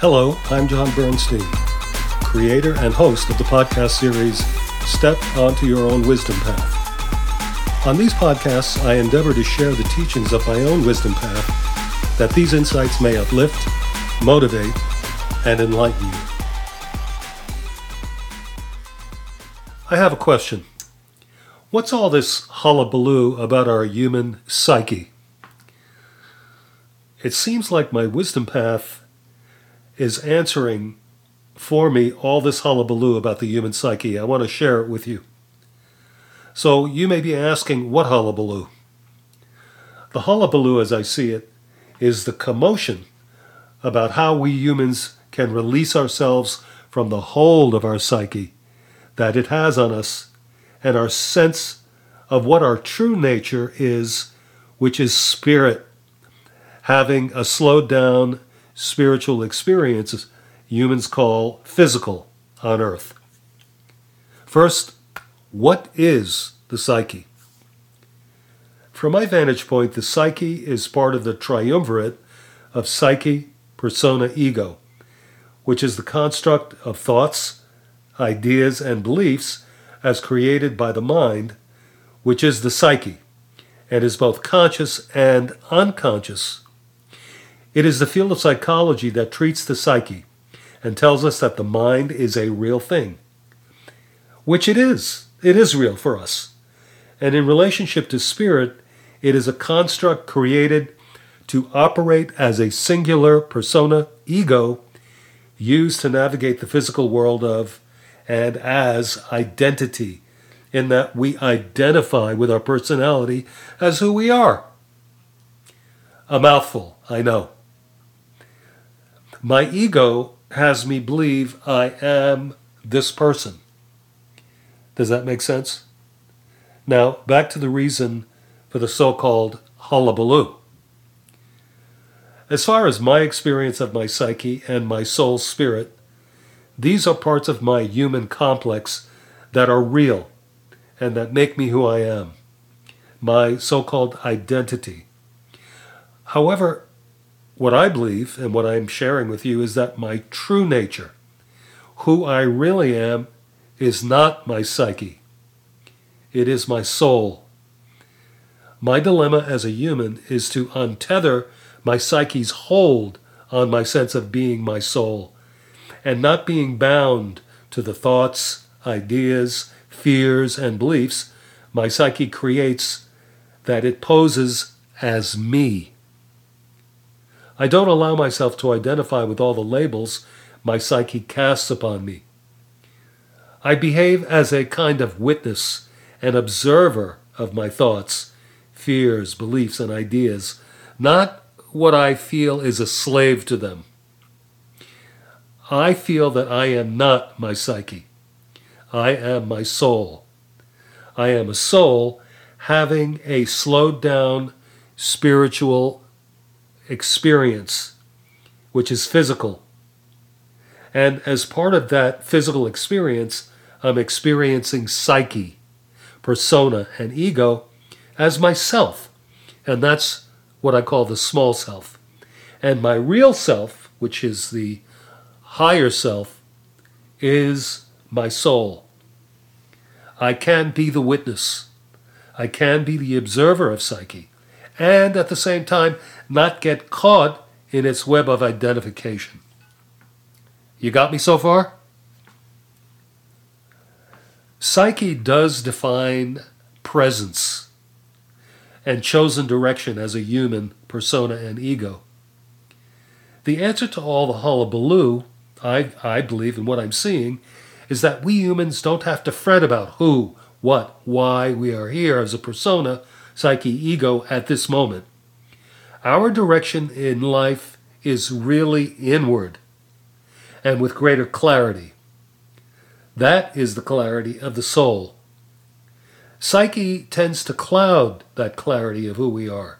Hello, I'm John Bernstein, creator and host of the podcast series Step Onto Your Own Wisdom Path. On these podcasts, I endeavor to share the teachings of my own wisdom path that these insights may uplift, motivate, and enlighten you. I have a question. What's all this hullabaloo about our human psyche? It seems like my wisdom path is answering for me all this hullabaloo about the human psyche. I want to share it with you. So you may be asking, what hullabaloo? The hullabaloo, as I see it, is the commotion about how we humans can release ourselves from the hold of our psyche that it has on us and our sense of what our true nature is, which is spirit, having a slowed down spiritual experiences humans call physical on earth. First, what is the psyche? From my vantage point, the psyche is part of the triumvirate of psyche, persona, ego, which is the construct of thoughts, ideas, and beliefs as created by the mind, which is the psyche, and is both conscious and unconscious it is the field of psychology that treats the psyche and tells us that the mind is a real thing, which it is. It is real for us. And in relationship to spirit, it is a construct created to operate as a singular persona, ego, used to navigate the physical world of and as identity, in that we identify with our personality as who we are. A mouthful, I know. My ego has me believe I am this person. Does that make sense? Now, back to the reason for the so called hullabaloo. As far as my experience of my psyche and my soul spirit, these are parts of my human complex that are real and that make me who I am, my so called identity. However, what I believe and what I'm sharing with you is that my true nature, who I really am, is not my psyche. It is my soul. My dilemma as a human is to untether my psyche's hold on my sense of being my soul and not being bound to the thoughts, ideas, fears, and beliefs my psyche creates that it poses as me. I don't allow myself to identify with all the labels my psyche casts upon me. I behave as a kind of witness, an observer of my thoughts, fears, beliefs, and ideas, not what I feel is a slave to them. I feel that I am not my psyche. I am my soul. I am a soul having a slowed down spiritual experience, which is physical. And as part of that physical experience, I'm experiencing psyche, persona, and ego as myself. And that's what I call the small self. And my real self, which is the higher self, is my soul. I can be the witness. I can be the observer of psyche and at the same time not get caught in its web of identification. You got me so far? Psyche does define presence and chosen direction as a human persona and ego. The answer to all the hullabaloo, I, I believe, in what I'm seeing, is that we humans don't have to fret about who, what, why we are here as a persona psyche, ego at this moment. Our direction in life is really inward and with greater clarity. That is the clarity of the soul. Psyche tends to cloud that clarity of who we are.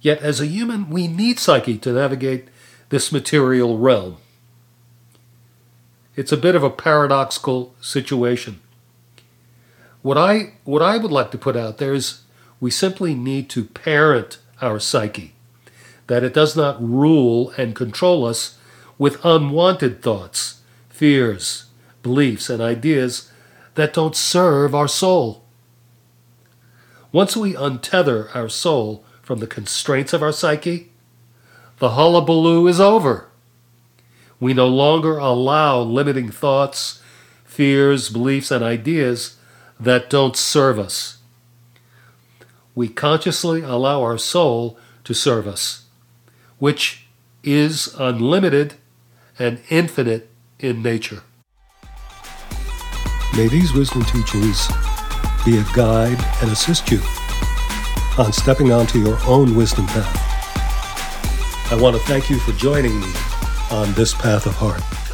Yet, as a human, we need psyche to navigate this material realm. It's a bit of a paradoxical situation. What I, what I would like to put out there is we simply need to parent our psyche, that it does not rule and control us with unwanted thoughts, fears, beliefs, and ideas that don't serve our soul. Once we untether our soul from the constraints of our psyche, the hullabaloo is over. We no longer allow limiting thoughts, fears, beliefs, and ideas that don't serve us. We consciously allow our soul to serve us, which is unlimited and infinite in nature. May these wisdom teachings be a guide and assist you on stepping onto your own wisdom path. I want to thank you for joining me on this path of heart.